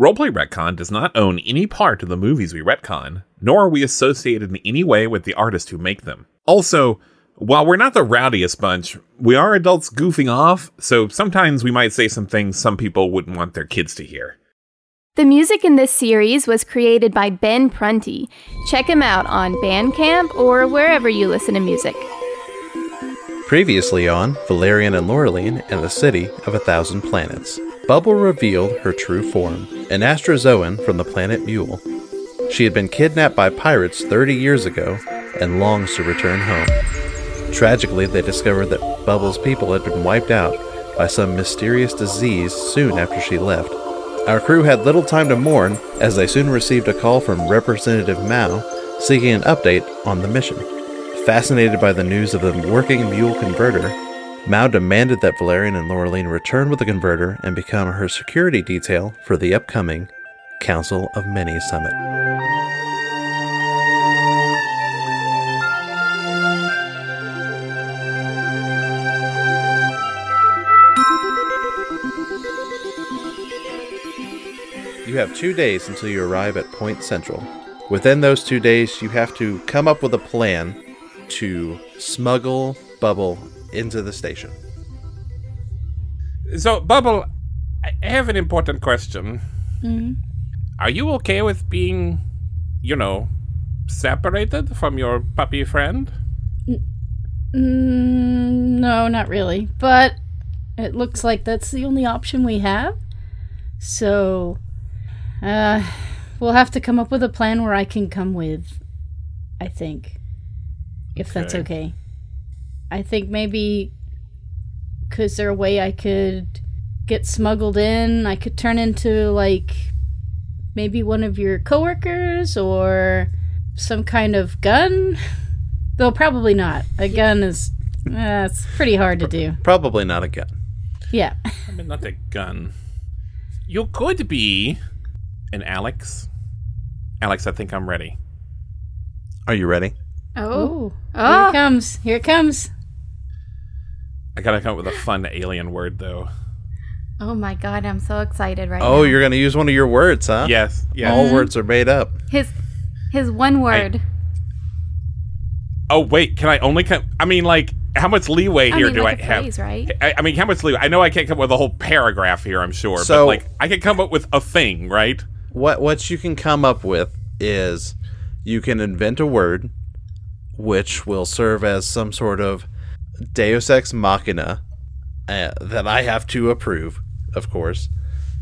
Roleplay Retcon does not own any part of the movies we retcon, nor are we associated in any way with the artists who make them. Also, while we're not the rowdiest bunch, we are adults goofing off, so sometimes we might say some things some people wouldn't want their kids to hear. The music in this series was created by Ben Prunty. Check him out on Bandcamp or wherever you listen to music. Previously on Valerian and Laureline and the City of a Thousand Planets, Bubble revealed her true form, an Astrozoan from the planet Mule. She had been kidnapped by pirates 30 years ago and longs to return home. Tragically, they discovered that Bubble's people had been wiped out by some mysterious disease soon after she left. Our crew had little time to mourn as they soon received a call from Representative Mao seeking an update on the mission. Fascinated by the news of the working mule converter, Mao demanded that Valerian and Laureline return with the converter and become her security detail for the upcoming Council of Many Summit. You have two days until you arrive at Point Central. Within those two days, you have to come up with a plan to smuggle Bubble into the station. So, Bubble, I have an important question. Are you okay with being, you know, separated from your puppy friend? Mm, no, not really. But it looks like that's the only option we have. So, uh, we'll have to come up with a plan where I can come with. I think, if that's Okay. okay. I think maybe. because there a way I could get smuggled in? I could turn into like maybe one of your coworkers or some kind of gun. Though probably not. A gun is uh, it's pretty hard to do. Probably not a gun. Yeah. I mean, not a gun. You could be an Alex. Alex, I think I'm ready. Are you ready? Oh. Here it Oh. comes. Here it comes. I gotta come up with a fun alien word, though. Oh my god, I'm so excited right oh, now. Oh, you're going to use one of your words, huh? Yes, yes. All mm-hmm. words are made up. his his one word. Oh, wait, can I only come? I mean, like, how much leeway I here mean, do like I a have? phrase, right? I, I mean, how much leeway? I know I can't come up with a whole paragraph here, I'm sure, So- but like, I can come up with a thing, right? What what you can come up with is you can invent a word which will serve as some sort of Deus ex machina uh, that I have to approve, of course,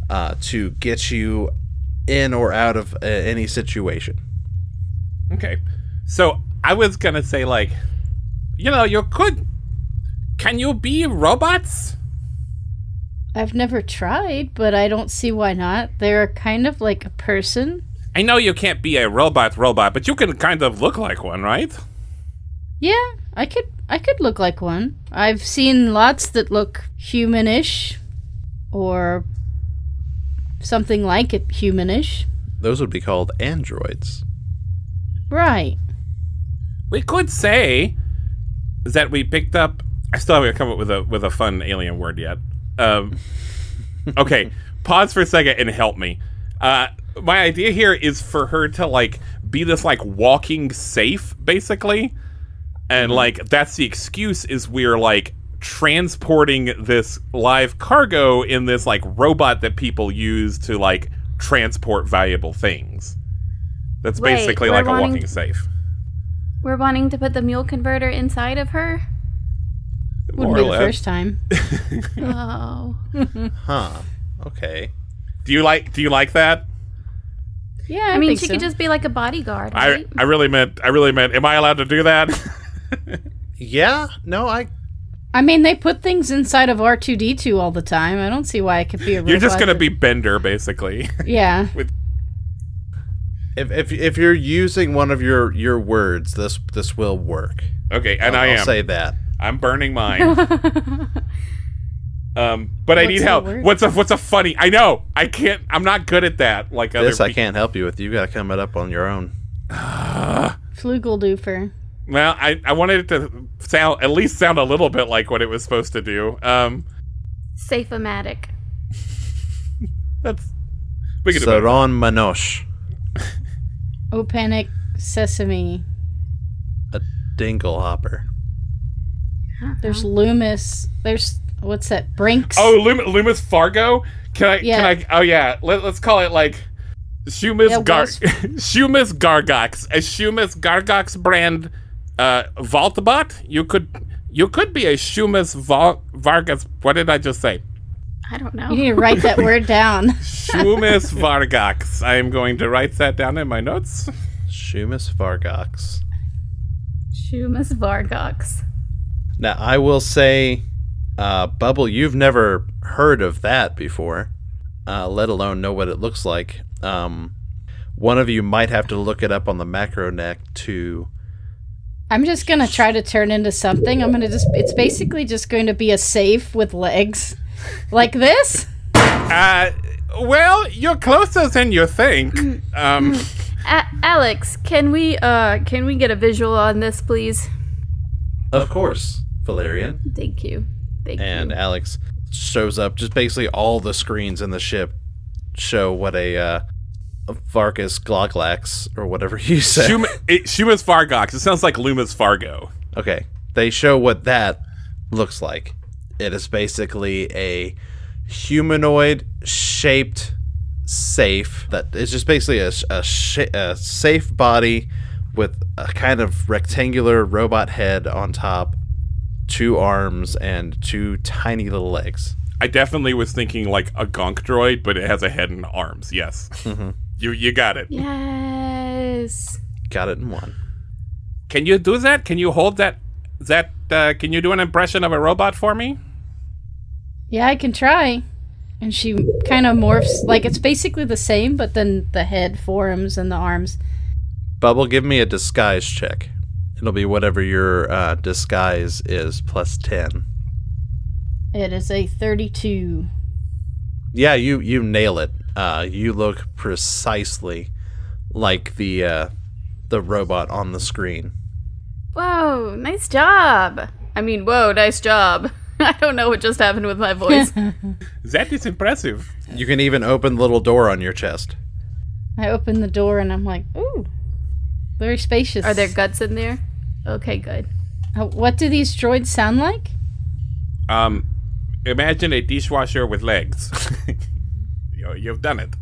uh, to get you in or out of uh, any situation. Okay. So I was gonna say, like, you know, you could. Can you be robots? I've never tried, but I don't see why not. They're kind of like a person. I know you can't be a robot robot, but you can kind of look like one, right? Yeah, I could I could look like one. I've seen lots that look humanish or something like it humanish. Those would be called androids. Right. We could say that we picked up. I still haven't come up with a with a fun alien word yet. Um, okay, pause for a second and help me. Uh, my idea here is for her to like be this like walking safe, basically, and mm-hmm. like that's the excuse is we're like transporting this live cargo in this like robot that people use to like transport valuable things. That's Wait, basically like a wanting- walking safe. We're wanting to put the mule converter inside of her. Wouldn't be the less. first time. Oh. Huh. Okay. Do you like do you like that? Yeah, I, I mean, she so. could just be like a bodyguard, I? I really meant I really meant am I allowed to do that? Yeah. No, I. I mean, they put things inside of R two D two all the time. I don't see why it could be a. You're just gonna that- be Bender basically. Yeah. If, if if you're using one of your your words, this this will work. Okay, and I I'll am. say that. I'm burning mine. um, but I need help. word? What's a what's a funny? I know. I can't. I'm not good at that. Like other This I pe- can't help you with. You got to come it up on your own. Flugeldoofer. Well, I I wanted it to sound at least sound a little bit like what it was supposed to do. Um, Safe-o-matic. that's we can do. Saron Manosh, Oh, panic sesame. a dingle hopper. There's Loomis. There's what's that? Brinks. Oh, Lum- Loomis Fargo. Can I? Yeah. Can I? Oh yeah. Let, let's call it like Shumis Yeah, Gar Wells- Shumis Gargox. A Shumis Gargox brand uh, Vaultbot. You could you could be a Shumis Val- Vargas. What did I just say? I don't know. you need to write that word down. Shumis Vargox. I am going to write that down in my notes. Shumus Vargox. Shumas Vargox. Now I will say, uh, Bubble, you've never heard of that before, uh, let alone know what it looks like. Um, one of you might have to look it up on the macro neck to. I'm just gonna try to turn into something. I'm gonna just. It's basically just going to be a safe with legs, like this. Uh, well, you're closer than you think. Um, A- Alex, can we uh can we get a visual on this, please? Of course, Valerian. Thank you. Thank you. And you. Alex shows up. Just basically all the screens in the ship show what a, uh, a Vargas Gloglax or whatever you say. Shum- it, eh, Shumis Vargox. It sounds like Luma's Fargo. Okay. They show what that looks like. It is basically a humanoid shaped safe that is just basically a, a, sh- a safe body with a kind of rectangular robot head on top, two arms, and two tiny little legs. I definitely was thinking like a gonk droid, but it has a head and arms. Yes, mm-hmm. You you got it. yes. Got it in one. Can you do that? Can you hold that? That uh, can you do an impression of a robot for me? Yeah, I can try. And she kind of morphs. Like it's basically the same, but then the head forms and the arms. Bubble, give me a disguise check. It'll be whatever your uh, disguise is plus 10. It is a 32. Yeah, you you nail it. Uh, you look precisely like the uh, the robot on the screen. Whoa, nice job. I mean, whoa, nice job. I don't know what just happened with my voice. That is impressive. You can even open the little door on your chest. I open the door and I'm like, ooh, very spacious. Are there guts in there? Okay, good. Uh, what do these droids sound like? Um, imagine a dishwasher with legs. you, you've done it.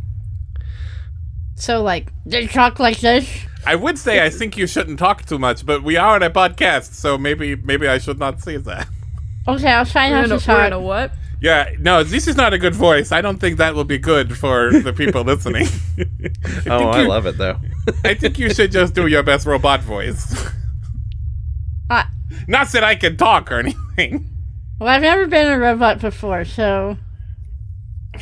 So like they talk like this. I would say I think you shouldn't talk too much, but we are on a podcast, so maybe maybe I should not say that. Okay, I'll try not in, a, to we're a what? Yeah, no, this is not a good voice. I don't think that will be good for the people listening. Oh, I love it though. I think you should just do your best robot voice. Uh, Not that I can talk or anything. well, I've never been a robot before, so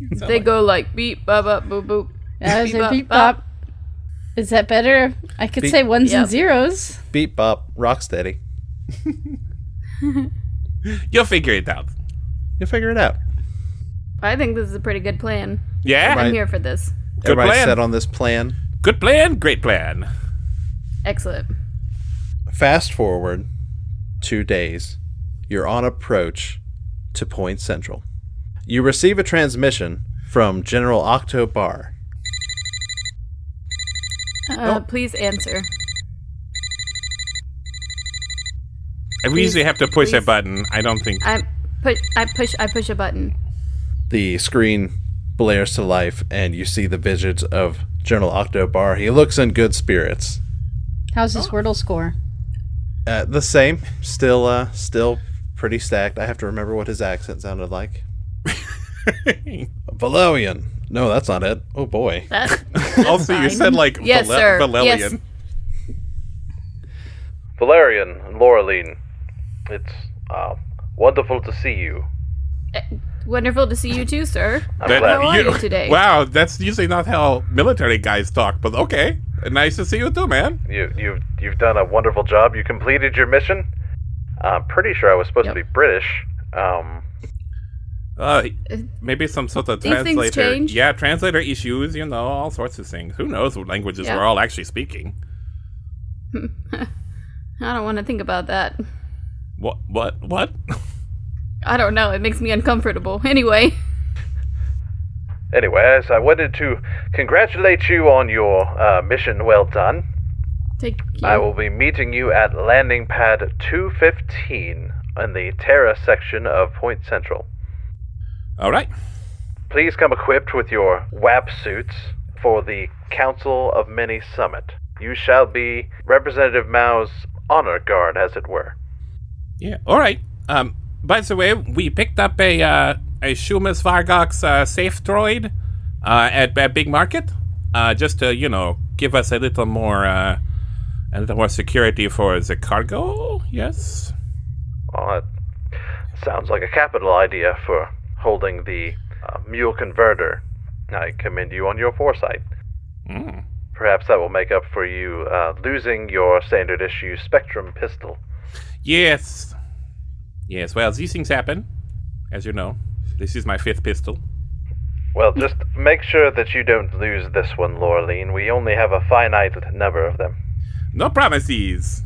They go like beep, bop, bop, boop, boop. I was Beep, a bop, beep bop. bop. Is that better? I could Beep. say ones Yep. and zeros. Beep bop, rock steady. You'll figure it out. You'll figure it out. I think this is a pretty good plan. Yeah? Right. I'm here for this. Good Everybody plan. set on this plan. Good plan, great plan. Excellent. Fast forward two days. You're on approach to Point Central. You receive a transmission from General Octo Bar. Uh, Please answer. we usually have to push a button. I don't think. I push. I push. I push a button. The screen blares to life, and you see the visage of General Octo Bar. He looks in good spirits. How's his Wordle score? Uh, the same, still, uh, still pretty stacked. I have to remember what his accent sounded like. Valerian. No, that's not it. Oh boy. That. also, you said like Yes, Val- sir. Valelian. Yes. Valerian and Laureline, it's uh, wonderful to see you. Wonderful to see you too, sir. I'm That- How are you today? Wow, that's usually not how military guys talk, but okay. Nice to see you too, man. You, you've, you've done a wonderful job. You completed your mission. I'm pretty sure I was supposed to be British. Um, Uh, maybe some sort of These translator. Yeah, translator issues. You know, all sorts of things. Who knows what languages Yeah. we're all actually speaking? I don't want to think about that. What? What? What? I don't know. It makes me uncomfortable. Anyway, anyways, I wanted to congratulate you on your uh, mission. Well done. take you. I will be meeting you at landing pad 215 in the Terra section of Point Central. All right. Please come equipped with your WAP suits for the Council of Many Summit. You shall be Representative Mao's honor guard, as it were. Yeah. All right. Um. By the way, we picked up a uh, a Shumas Vargox uh, safe droid uh, at, at Big Market, uh, just to you know give us a little more uh, a little more security for the cargo. Yes. Well, that sounds like a capital idea for holding the uh, mule converter. I commend you on your foresight. Mm. Perhaps that will make up for you uh, losing your standard issue Spectrum pistol. Yes. Yes. Well, these things happen, as you know. This is my fifth pistol. Well, just make sure that you don't lose this one, Laureline. We only have a finite number of them. No promises.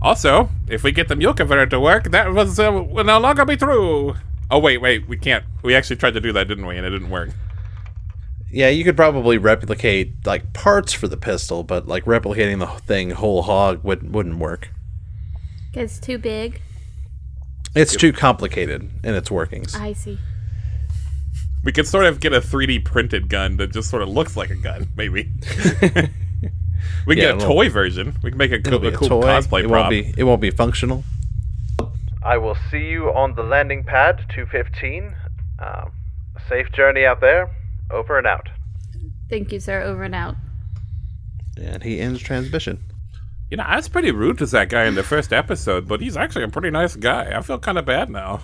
Also, if we get the mule converter to work, that was uh, will no longer be true. Oh wait, wait, we can't. We actually tried to do that, didn't we? And it didn't work. Yeah, you could probably replicate like parts for the pistol, but like replicating the thing whole hog would wouldn't work. it's too big. It's too complicated in its workings. I see. We could sort of get a 3D printed gun that just sort of looks like a gun, maybe. we can Yeah, get a toy version. We can make a It'll cool, a a cool toy. cosplay it prop. won't be it won't be functional. I will see you on the landing pad 215. Um, safe journey out there. Over and out. Thank you, sir. Over and out. And he ends transmission. You know, I was pretty rude to that guy in the first episode, but he's actually a pretty nice guy. I feel kind of bad now.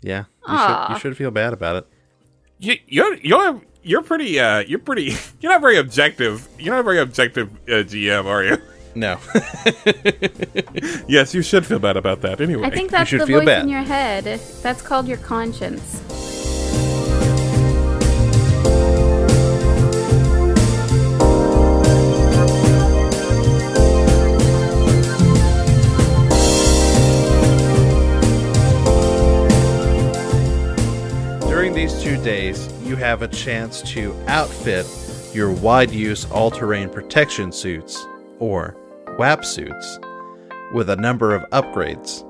Yeah. You should you should feel bad about it. You, you're you're you're pretty uh you're pretty you're not very objective. You're not a very objective uh, GM, are you? No. yes, you should feel bad about that. Anyway, I think that's should the feel voice bad. in your head. That's called your conscience. During these two days, you have a chance to outfit your wide use all terrain protection suits, or WAP suits, with a number of upgrades.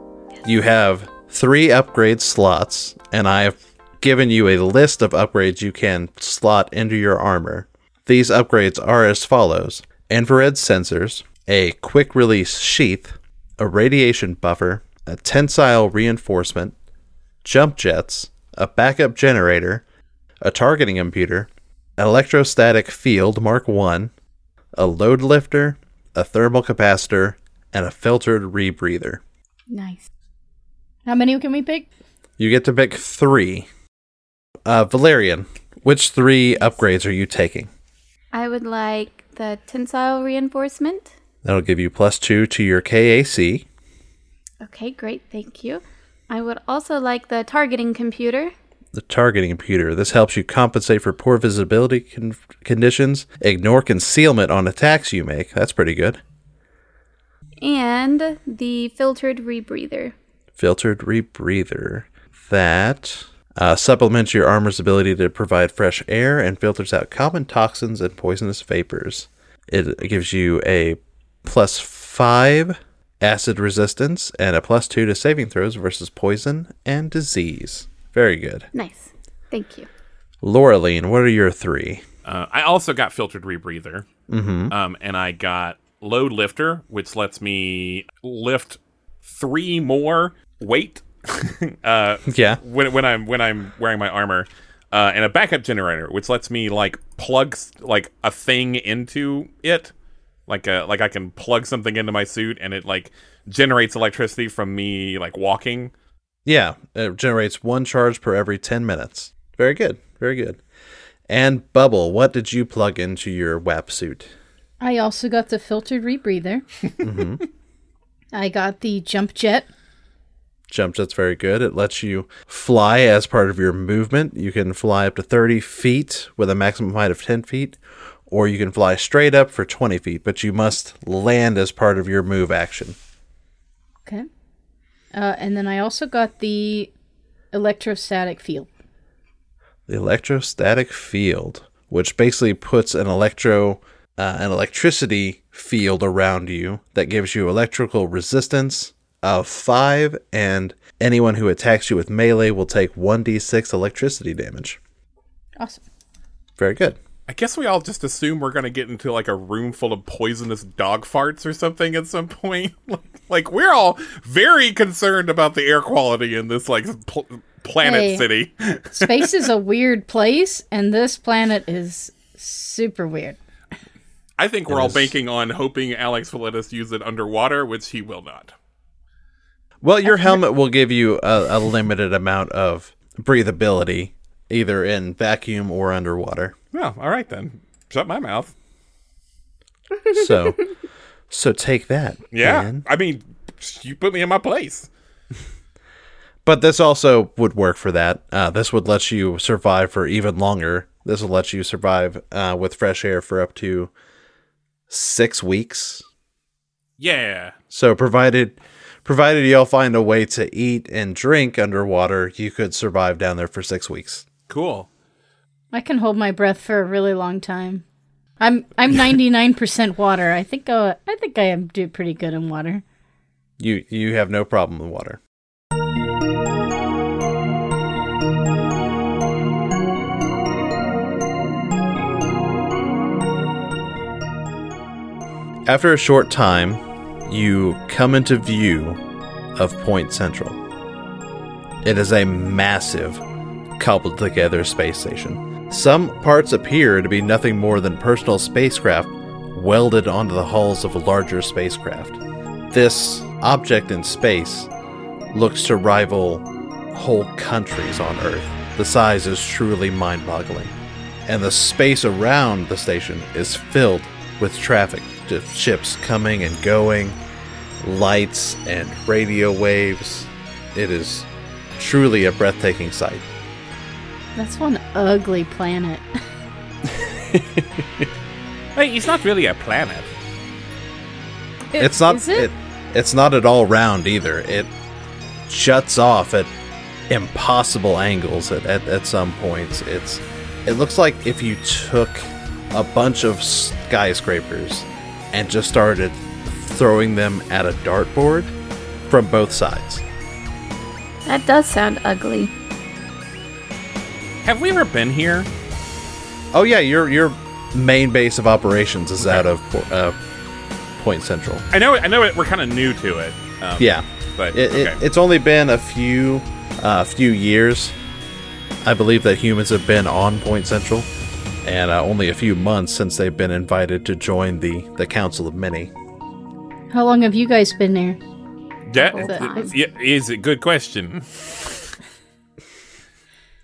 You have three upgrade slots, and I have given you a list of upgrades you can slot into your armor. These upgrades are as follows infrared sensors, a quick release sheath, a radiation buffer, a tensile reinforcement, jump jets, a backup generator, a targeting computer, electrostatic field Mark 1, a load lifter, a thermal capacitor, and a filtered rebreather. Nice. How many can we pick? You get to pick three. Uh, Valerian, which three upgrades are you taking? I would like the tensile reinforcement. That'll give you plus two to your KAC. Okay, great. Thank you. I would also like the targeting computer. The targeting computer. This helps you compensate for poor visibility con- conditions, ignore concealment on attacks you make. That's pretty good. And the filtered rebreather. filtered rebreather that uh, supplements your armor's ability to provide fresh air and filters out common toxins and poisonous vapors. It gives you a plus five acid resistance and a plus two to saving throws versus poison and disease. Very good. Nice. Thank you. Laureline, what are your three? Uh, I also got filtered rebreather, mm-hmm. um, and I got load lifter, which lets me lift three more weight uh, Yeah. when when I'm when I'm wearing my armor, uh, and a backup generator, which lets me like plug like a thing into it, like a like I can plug something into my suit, and it like generates electricity from me like walking. Yeah, it generates one charge per every 10 minutes. Very good. Very good. And Bubble, what did you plug into your WAP suit? I also got the filtered rebreather. Mm-hmm. I got the jump jet. Jump jet's very good. It lets you fly as part of your movement. You can fly up to 30 feet with a maximum height of 10 feet, or you can fly straight up for 20 feet, but you must land as part of your move action. Okay. Uh, and then I also got the electrostatic field. The electrostatic field, which basically puts an electro uh, an electricity field around you that gives you electrical resistance of 5 and anyone who attacks you with melee will take 1d6 electricity damage. Awesome. Very good. I guess we all just assume we're gonna get into like a room full of poisonous dog farts or something at some point. like, like we're all very concerned about the air quality in this like pl- planet Hey. city. Space is a weird place, and this planet is super weird. I think we're all is. banking on hoping Alex will let us use it underwater, which he will not. Well, your helmet will give you a, a limited amount of breathability, either in vacuum or underwater. Well, all right then. Shut my mouth. So, so take that. Yeah, man. I mean, you put me in my place. But this also would work for that. Uh, this would let you survive for even longer. This will let you survive uh, with fresh air for up to six weeks. Yeah. So, provided provided y'all find a way to eat and drink underwater, you could survive down there for six weeks. Cool. I can hold my breath for a really long time. I'm I'm 99% water. I think uh, I think I am do pretty good in water. You you have no problem with water. After a short time, you come into view of Point Central. It is a massive, cobbled together space station. Some parts appear to be nothing more than personal spacecraft welded onto the hulls of a larger spacecraft. This object in space looks to rival whole countries on Earth. The size is truly mind boggling. And the space around the station is filled with traffic, ships coming and going, lights and radio waves. It is truly a breathtaking sight. That's one ugly planet. Hey, it's not really a planet. it's not Is it? it's not at all round either. It shuts off at impossible angles at, at, at some points. It's it looks like if you took a bunch of skyscrapers and just started throwing them at a dartboard from both sides. That does sound ugly. Have we ever been here? Oh yeah, your your main base of operations is out of uh, Point Central. I know. I know. It, we're kind of new to it. Um, Yeah. but It, okay. it, it's only been a few uh, few years. I believe that humans have been on Point Central, and uh, only a few months since they've been invited to join the the Council of Many. How long have you guys been there? That whole yeah, is a good question.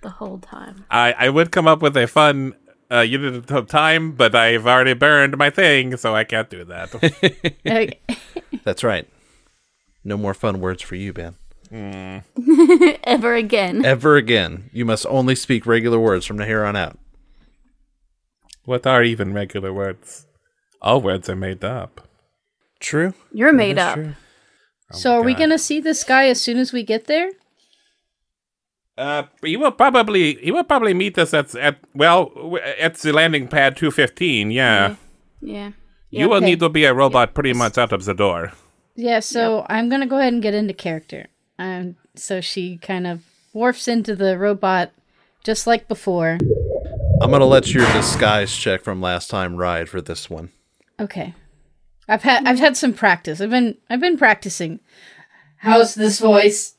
The whole time. I, I would come up with a fun uh, unit of time, but I've already burned my thing, so I can't do that. That's right. No more fun words for you, Ben. Ever again. Ever again, you must only speak regular words from here on out. what are even regular words? All words are made up. True. You're made up. true. so are we gonna see this guy as soon as we get there? Uh, he will probably he will probably meet us at at well at the landing pad two fifteen. Yeah, Yeah. you will okay. need to be a robot pretty much out of the door. Yeah. So I'm gonna go ahead and get into character. Um. So she kind of morphs into the robot, just like before. I'm gonna let your disguise check from last time ride for this one. Okay. I've had I've had some practice. I've been I've been practicing. How's this voice?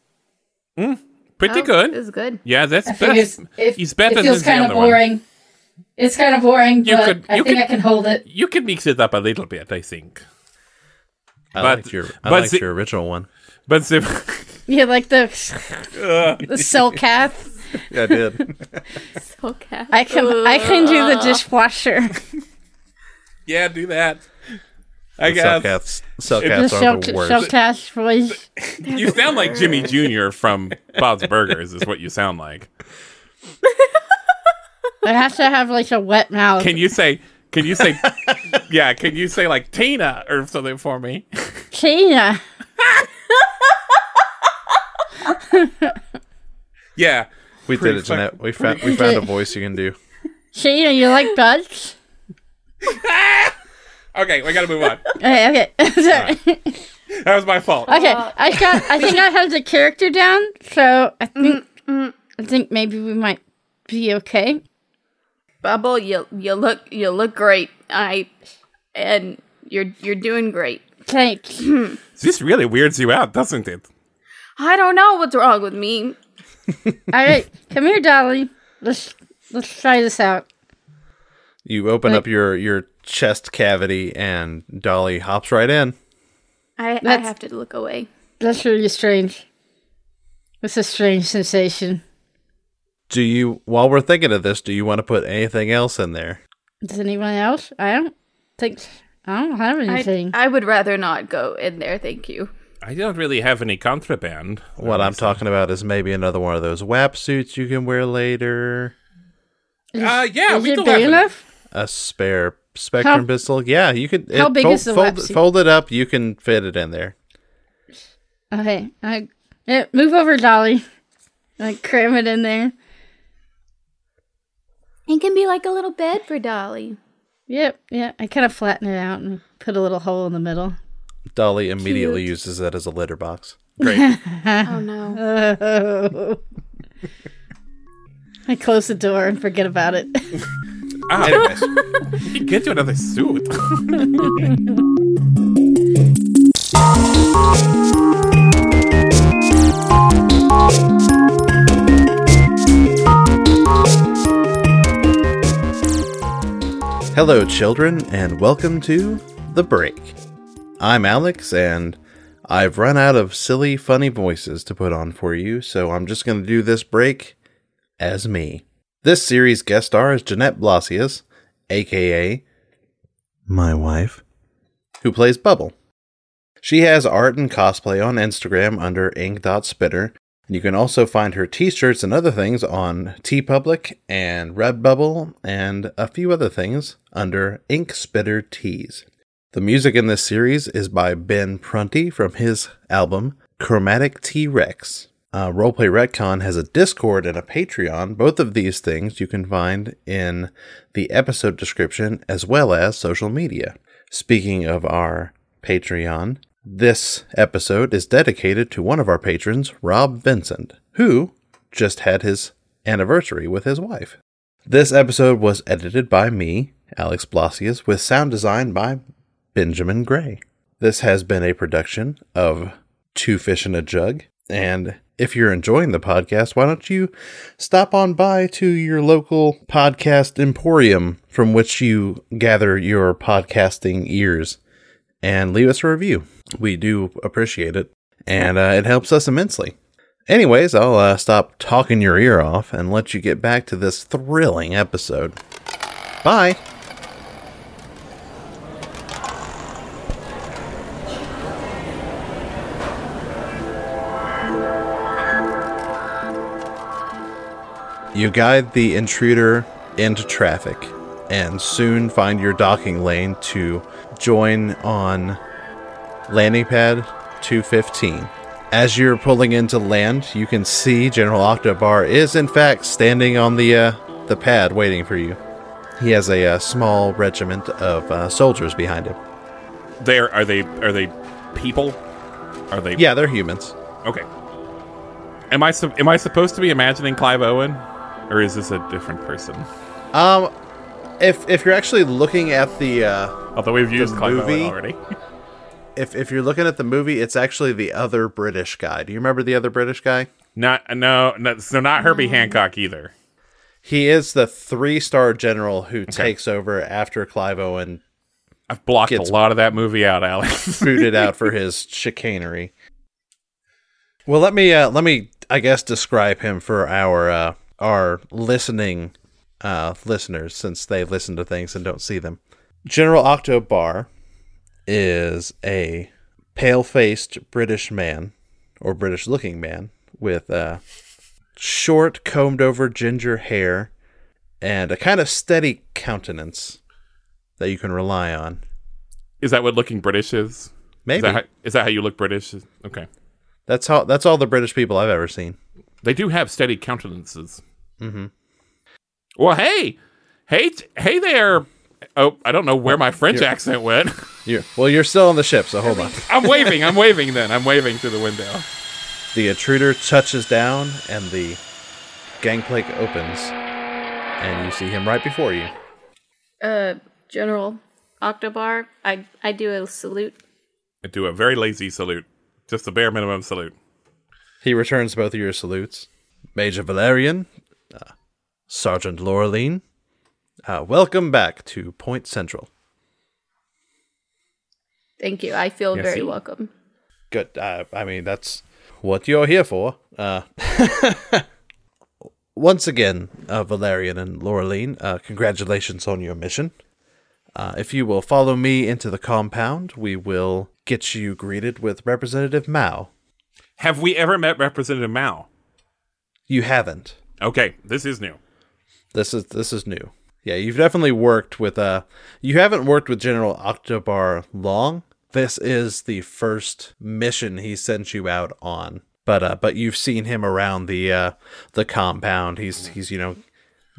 Pretty Oh, good. It was good. Yeah, that's I think best. it's, if, He's better it feels than the kind of other one. boring. It's kind of boring, You but could- I think could- I can hold it. You can mix it up a little bit, I think. I But- liked your I but liked the- your original one. But the You like the the silk cath? Yeah, I did. Okay. I can I can do the dishwasher. Yeah, do that. I Cell guess cats, cell The cats are the worst. silk cath voice. you sound like Jimmy Jr. from Bob's Burgers. Is what you sound like. I have to have like a wet mouth. Can you say? Can you say? yeah. Can you say like Tina or something for me? Tina. Yeah. We Pretty did it, Jeanette. We found we found a voice you can do. Tina, you like bugs? Okay, we gotta move on. Okay, okay. Sorry. That was my fault. Okay, I got. I think I have the character down, so I mm, think mm, mm. I think maybe we might be okay. Bubble, you you look you look great. I and you're you're doing great. Thanks. This really weirds you out, doesn't it? I don't know what's wrong with me. All right, come here, Dolly. Let's let's try this out. You open Like- up your your chest cavity, and Dolly hops right in. I I have to look away. That's really strange. It's a strange sensation. Do you, while we're thinking of this, do you want to put anything else in there? Does anyone else? I don't think I don't have anything. I would rather not go in there, thank you. I don't really have any contraband. What I'm talking about is maybe another one of those WAP suits you can wear later. Uh, yeah, Is we it big have enough? A spare Spectrum How- pistol. Yeah, you could. How big fold, is the fold, WAP fold it up. You can fit it in there. Okay, I yeah, move over, Dolly. Like cram it in there. It can be like a little bed for Dolly. Yep, yeah. I kind of flatten it out and put a little hole in the middle. Dolly immediately uses that as a litter box. Great. Oh no. Oh. I close the door and forget about it. Ah, Anyways, he get you another suit. hello, children, and welcome to The Break. I'm Alex, and I've run out of silly, funny voices to put on for you, so I'm just going to do this break as me. This series guest star is Jeanette Blasius, aka my wife, who plays Bubble. She has art and cosplay on Instagram under ink.spitter. And you can also find her t-shirts and other things on TeePublic and Redbubble and a few other things under Ink Spitter Tees. The music in this series is by Ben Prunty from his album Chromatic T Rex. Uh, Roleplay Retcon has a Discord and a Patreon. Both of these things you can find in the episode description as well as social media. Speaking of our Patreon, this episode is dedicated to one of our patrons, Rob Vincent, who just had his anniversary with his wife. This episode was edited by me, Alex Blasius, with sound design by Benjamin Gray. This has been a production of Two Fish in a Jug. And if you're enjoying the podcast, why don't you stop on by to your local podcast emporium from which you gather your podcasting ears and leave us a review. We do appreciate it, and uh, it helps us immensely. Anyways, I'll uh, stop talking your ear off and let you get back to this thrilling episode. Bye. You guide the intruder into traffic and soon find your docking lane to join on landing pad 215. As you're pulling into land, you can see General Octobar is in fact standing on the uh, the pad waiting for you. He has a, uh small regiment of uh, soldiers behind him. There are they? Are they people? Are they? Yeah, they're humans. Okay. Am I su- am I supposed to be imagining Clive Owen, or is this a different person? Um, if if you're actually looking at the uh, Although we've used Clive movie? Owen already. if if you're looking at the movie, it's actually the other British guy. Do you remember the other British guy? not no, no so not Herbie Hancock either. He is the three star general who takes over after Clive Owen I've blocked Gets- a lot of that movie out, Alex. booted out for his chicanery. Well, let me uh, let me I guess describe him for our uh, our listening uh, listeners since they listen to things and don't see them. General Octobar is a pale-faced British man or British-looking man with uh, short, combed-over ginger hair and a kind of steady countenance that you can rely on. Is that what looking British is? Is Maybe that, how, is that how you look British? Okay. that's how that's all the British people I've ever seen. They do have steady countenances. Mm-hmm. Well, hey, hey, t- hey there. Oh, I don't know where my French accent went. You're, well, you're still on the ship, so hold on. I'm waving. I'm waving. Then I'm waving through the window. The intruder touches down, and the gangplank opens, and you see him right before you. Uh, General Octobar, I I do a salute. I do a very lazy salute, just a bare minimum salute. He returns both of your salutes. Major Valerian, Sergeant Laureline, uh, welcome back to Point Central. Thank you. I feel Yes, very welcome. Good. Uh, I mean, that's what you're here for. Uh, once again, uh, Valerian and Laureline, uh, congratulations on your mission. Uh, if you will follow me into the compound, we will get you greeted with Representative Mao. Have we ever met Representative Mao? You haven't. Okay, this is new. This is this is new. Yeah, you've definitely worked with uh you haven't worked with General Octobar long. This is the first mission he sent you out on. But uh but you've seen him around the uh the compound. He's he's you know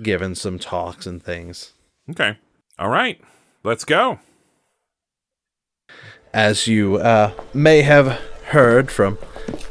given some talks and things. Okay. All right. Let's go. As you uh may have heard from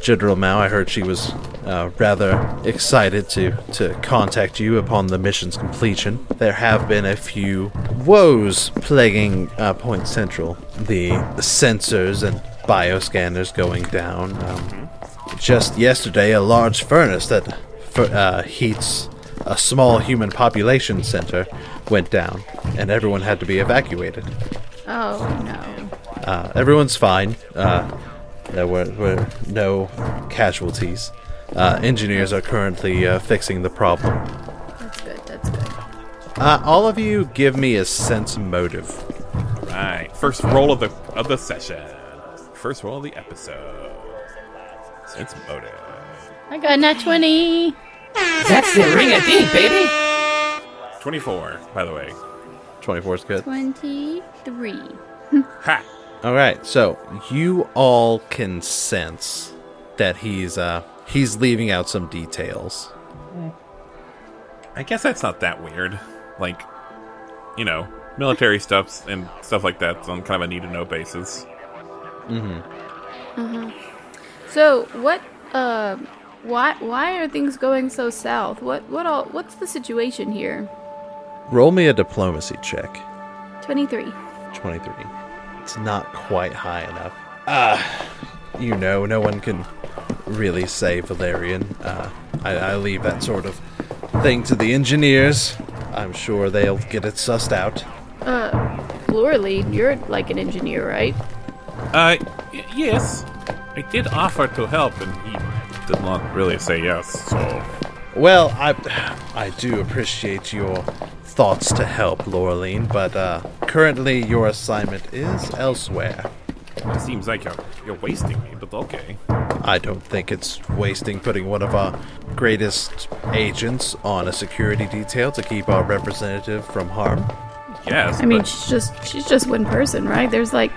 General Mao, I heard she was uh, rather excited to, to contact you upon the mission's completion. There have been a few woes plaguing uh, Point Central. The sensors and bioscanners going down. Um, just yesterday, a large furnace that uh, heats a small human population center went down, and everyone had to be evacuated. Oh no. Uh, everyone's fine. There were, were no casualties. Uh, engineers are currently uh, fixing the problem. That's good. That's good. Uh, all of you give me a sense motive. Right. First roll of the of the session. First roll of the episode. Sense motive. I got nat 20. That's the ring of deep, baby. Twenty-four, by the way. 24 is good. 23. Ha. All right, so you all can sense that he's uh he's leaving out some details. I guess that's not that weird. Like, you know, military stuff and stuff like that on kind of a need to know basis. Mm-hmm. Mm-hmm. So what? Uh, why why are things going so south? What what all? What's the situation here? Roll me a diplomacy check. 23. 23. It's not quite high enough. Ah, you know, no one can really say Valerian. Uh, I, I leave that sort of thing to the engineers. I'm sure they'll get it sussed out. Laureline, you're like an engineer, right? Uh, y- yes. I did offer to help, and he did not really say yes, so. Well, I I do appreciate your thoughts to help, Laureline, but uh, currently your assignment is elsewhere. It seems like you're, you're wasting me, but okay. I don't think it's wasting putting one of our greatest agents on a security detail to keep our representative from harm. Yes, I mean, she's just she's just one person, right? There's like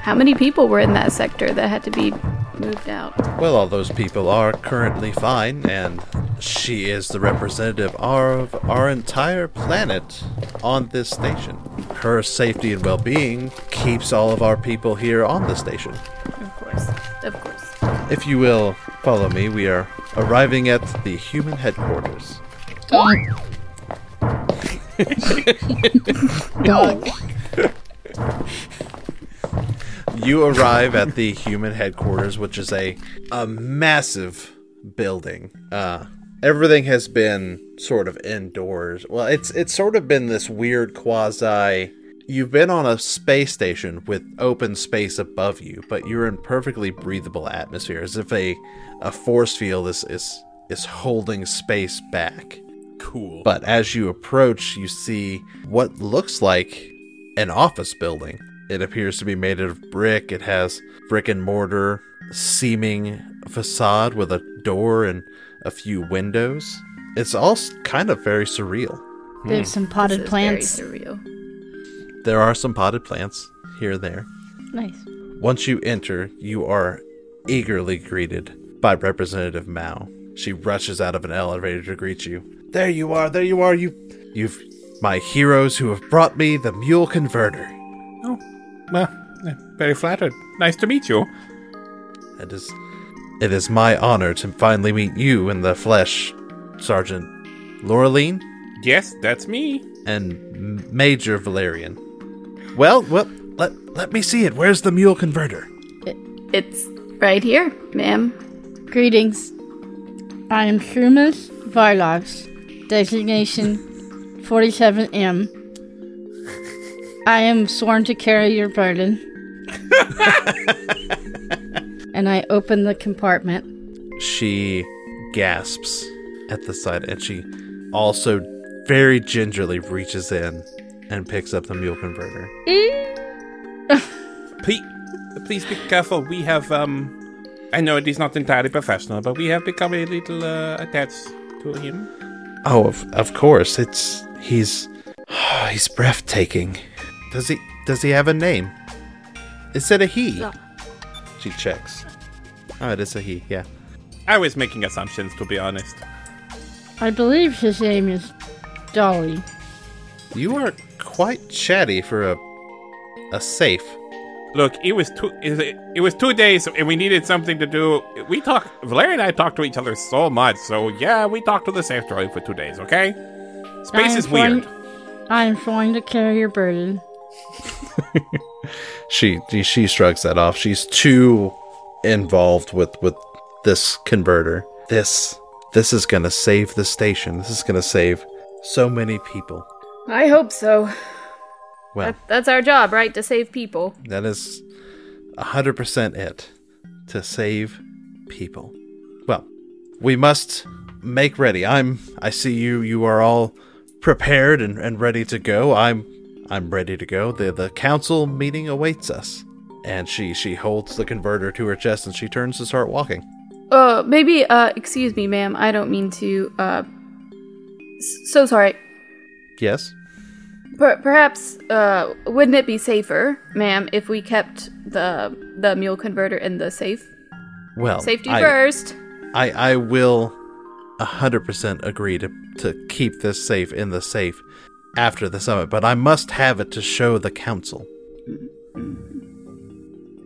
how many people were in that sector that had to be moved out? Well, all those people are currently fine, and she is the representative of our entire planet on this station. Her safety and well being keeps all of our people here on the station. Of course, of course. If you will follow me, we are arriving at the human headquarters. Dog. Dog. You arrive at the human headquarters, which is a a massive building. Uh, everything has been sort of indoors. Well, it's it's sort of been this weird quasi you've been on a space station with open space above you, but you're in perfectly breathable atmosphere, as if a a force field is is is holding space back. Cool. But as you approach, you see what looks like an office building. It appears to be made out of brick. It has brick and mortar seeming facade with a door and a few windows. It's all kind of very surreal. There's some potted This is plants. Very surreal. There are some potted plants here and there. Nice. Once you enter, you are eagerly greeted by Representative Mao. She rushes out of an elevator to greet you. There you are, there you are, you you've my heroes who have brought me the mule converter. oh, well, eh, very flattered. Nice to meet you. It is it is my honor to finally meet you in the flesh, Sergeant Laureline Yes, that's me. and Major Valerian. Well, well, let let me see it. Where's the mule converter? It's right here, ma'am. Greetings. I am Shumas Varlox, designation 47M. I am sworn to carry your burden. and I open the compartment. She gasps at the sight, and she also very gingerly reaches in and picks up the mule converter. Please, please be careful. We have, um, I know it is not entirely professional, but we have become a little uh, attached to him. Oh, of, of course. It's he's he's breathtaking. Does he does he have a name? Is it a he? She checks. Oh, it is a he. Yeah. I was making assumptions, to be honest. I believe his name is Dolly. You are quite chatty for a a safe. Look, it was two. It it was two days, and we needed something to do. We talk. Valeria and I talk to each other so much. So yeah, we talked to the safe droid for two days. Okay. Space I is am weird. I am sworn to carry your burden. She she shrugs that off. She's too involved with with this converter. This this is gonna save the station. This is gonna save so many people. I hope so. Well, That, that's our job, right? To save people. that is hundred percent it. To save people. Well, we must make ready. I'm I see you you are all prepared and, and ready to go. I'm I'm ready to go. The the council meeting awaits us. And she she holds the converter to her chest and she turns to start walking. Uh, maybe, uh, excuse me, ma'am. I don't mean to, uh, s- so sorry. Yes. Per- perhaps, uh, wouldn't it be safer, ma'am, if we kept the the mule converter in the safe? Well, Safety I, first. I I will hundred percent agree to to keep this safe in the safe after the summit, but I must have it to show the council.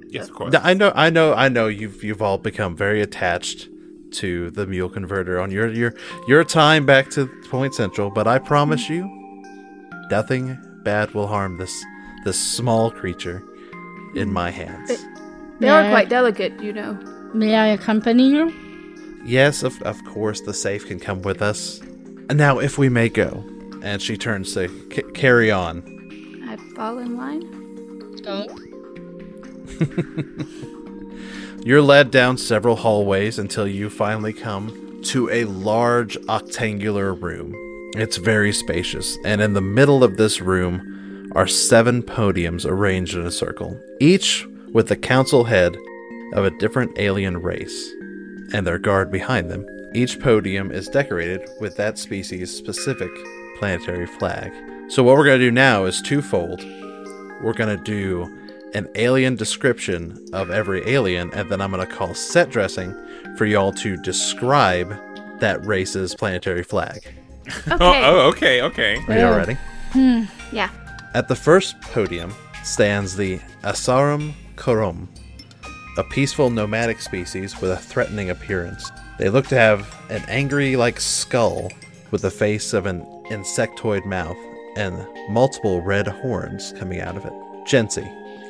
Yes, of course. Now, I know, I know, I know. You've you've all become very attached to the mule converter on your your your time back to Point Central, but I promise you, nothing bad will harm this this small creature in my hands. They are I- quite delicate, you know. May I accompany you? Yes, of, of course, the safe can come with us. Now, if we may go. And she turns to c- carry on. I fall in line. You're led down several hallways until you finally come to a large octangular room. It's very spacious, and in the middle of this room are seven podiums arranged in a circle, each with the council head of a different alien race and their guard behind them. Each podium is decorated with that species' specific planetary flag. So, what we're going to do now is twofold. We're going to do an alien description of every alien, and then I'm going to call set dressing for y'all to describe that race's planetary flag. Okay. Oh, oh, okay, okay. Are y'all ready? Hmm, Yeah. At the first podium stands the Asarum Korum, a peaceful nomadic species with a threatening appearance. They look to have an angry like skull with the face of an insectoid mouth and multiple red horns coming out of it. Jency,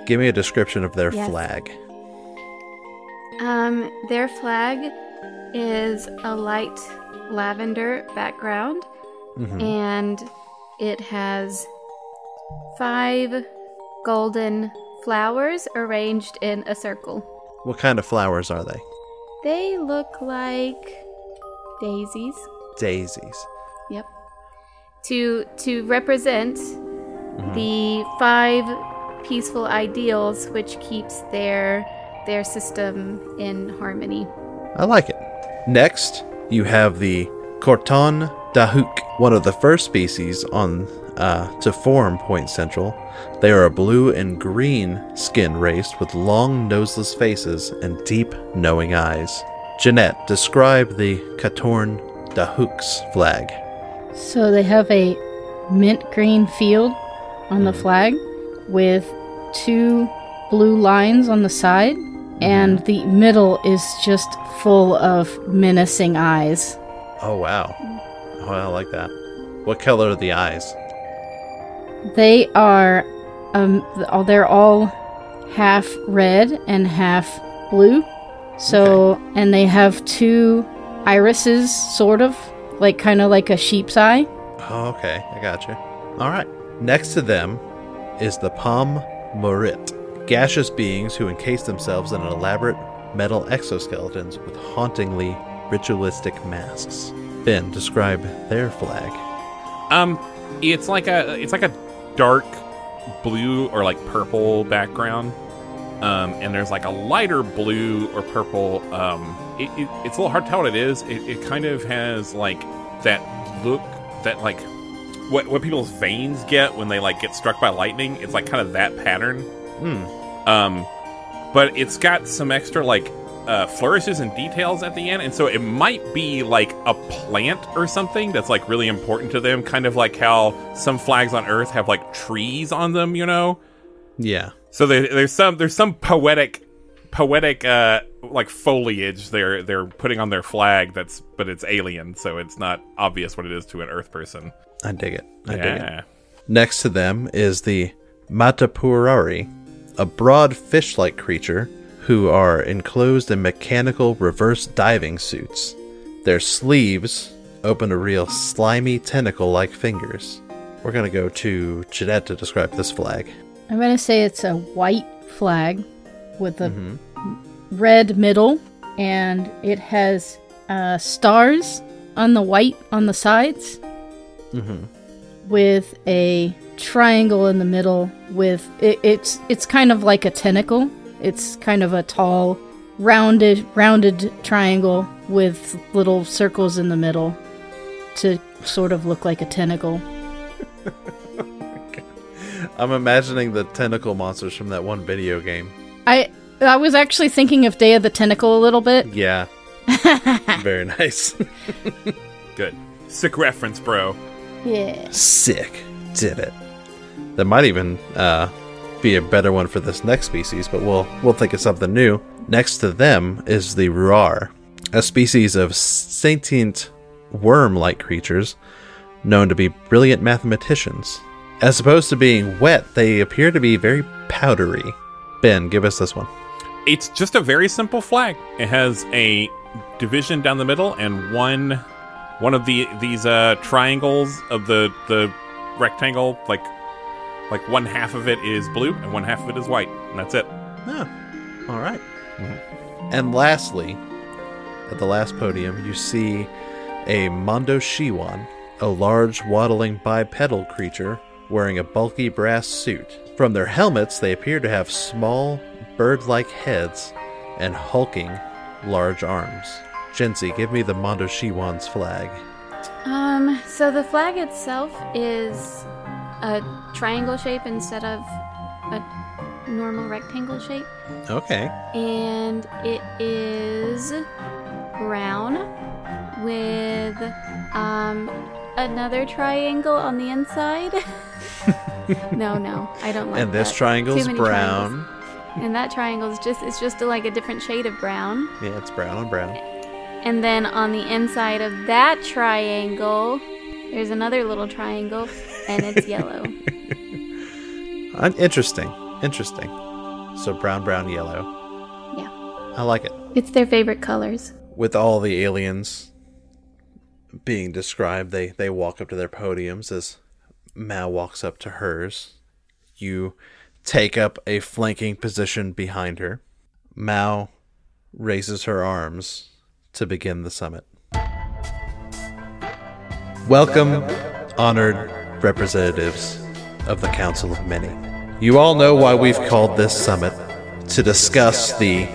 give me a description of their Yes. flag. Um, their flag is a light lavender background, Mhm. and it has five golden flowers arranged in a circle. What kind of flowers are they? They look like daisies. Daisies. Yep. To to represent the five peaceful ideals which keeps their their system in harmony. I like it. Next, you have the Corton dahuk, one of the first species on uh, to form Point Central. They are a blue and green skin race with long noseless faces and deep knowing eyes. Jeanette, describe the Katorn dahuk's flag. So they have a mint green field on the flag with two blue lines on the side, and the middle is just full of menacing eyes. Oh wow. Oh, I like that. What color are the eyes? They are, um, they're all half red and half blue. So, and they have two irises, sort of, like kind of like a sheep's eye. Oh, okay. I got you. All right. Next to them is the Pom Morit, gaseous beings who encase themselves in an elaborate metal exoskeletons with hauntingly ritualistic masks. Ben, describe their flag. Um, it's like a it's like a dark blue or like purple background. Um, and there's like a lighter blue or purple. Um, it, it, it's a little hard to tell what it is. It, it kind of has like that look that like what what people's veins get when they like get struck by lightning. It's like kind of that pattern. Hmm. Um, but it's got some extra like uh, flourishes and details at the end, and so it might be like a plant or something that's like really important to them. Kind of like how some flags on Earth have like trees on them, you know. Yeah. So there, there's some there's some poetic poetic uh like foliage they're they're putting on their flag that's but it's alien so it's not obvious what it is to an earth person I dig it. I dig it. yeah Next to them is the Matapurari, a broad fish like creature who are enclosed in mechanical reverse diving suits. Their sleeves open to real slimy tentacle like fingers. We're going to go to Jeanette to describe this flag. I'm gonna say it's a white flag with a red middle, and it has uh, stars on the white on the sides, with a triangle in the middle. With it, it's it's kind of like a tentacle. It's kind of a tall, rounded rounded triangle with little circles in the middle to sort of look like a tentacle. I'm imagining the tentacle monsters from that one video game. I I was actually thinking of Day of the Tentacle a little bit. Yeah. Very nice. good sick reference bro Yeah. Sick. Did it. That might even uh, be a better one for this next species, but we'll we'll think of something new. Next to them is the Ruar, a species of sentient worm-like creatures known to be brilliant mathematicians. As opposed to being wet, they appear to be very powdery. Ben, give us this one. It's just a very simple flag. It has a division down the middle and one one of the these uh triangles of the the rectangle like like one half of it is blue and one half of it is white and that's it. Oh, all right. And lastly, at the last podium, you see a Mondoshawan, a large waddling bipedal creature wearing a bulky brass suit. From their helmets, they appear to have small, bird like heads and hulking, large arms. Jency, give me the Mondoshawan's flag. Um, so the flag itself is a triangle shape instead of a normal rectangle shape, Okay. and it is brown with um another triangle on the inside. no, no, I don't like that. and this that. triangle's brown. triangles. And that triangle is just it's just like a different shade of brown. Yeah, it's brown on brown. And then on the inside of that triangle, there's another little triangle, and it's yellow. Uh, interesting. Interesting. So brown, brown, yellow. Yeah. I like it. It's their favorite colors. with all the aliens being described, they they walk up to their podiums as Mao walks up to hers You take up a flanking position behind her. Mao raises her arms to begin the summit. Welcome, honored representatives of the Council of Many. You all know why we've called this summit to discuss the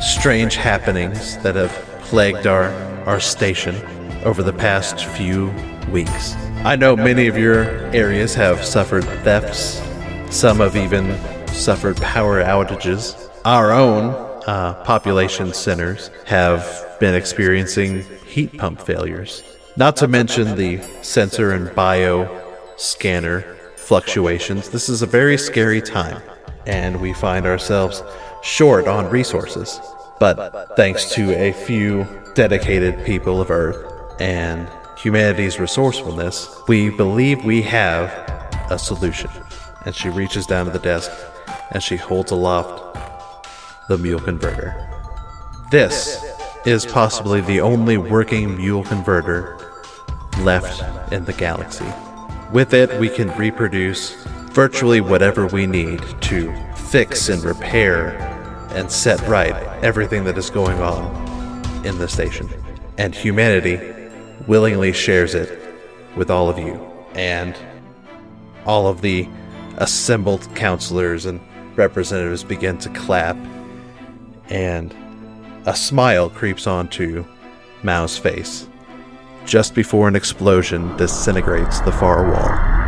strange happenings that have plagued our, our station over the past few weeks. I know many of your areas have suffered thefts, some have even suffered power outages. Our own uh, population centers have been experiencing heat pump failures. Not to mention the sensor and bio scanner fluctuations. This is a very scary time, and we find ourselves short on resources. But thanks to a few dedicated people of Earth and humanity's resourcefulness, we believe we have a solution. And she reaches down to the desk and she holds aloft the mule converter. This is possibly the only working mule converter left in the galaxy. With it, we can reproduce virtually whatever we need to fix and repair and set right everything that is going on in the station. And humanity willingly shares it with all of you. And all of the assembled counselors and representatives begin to clap, and a smile creeps onto Mao's face just before an explosion disintegrates the far wall.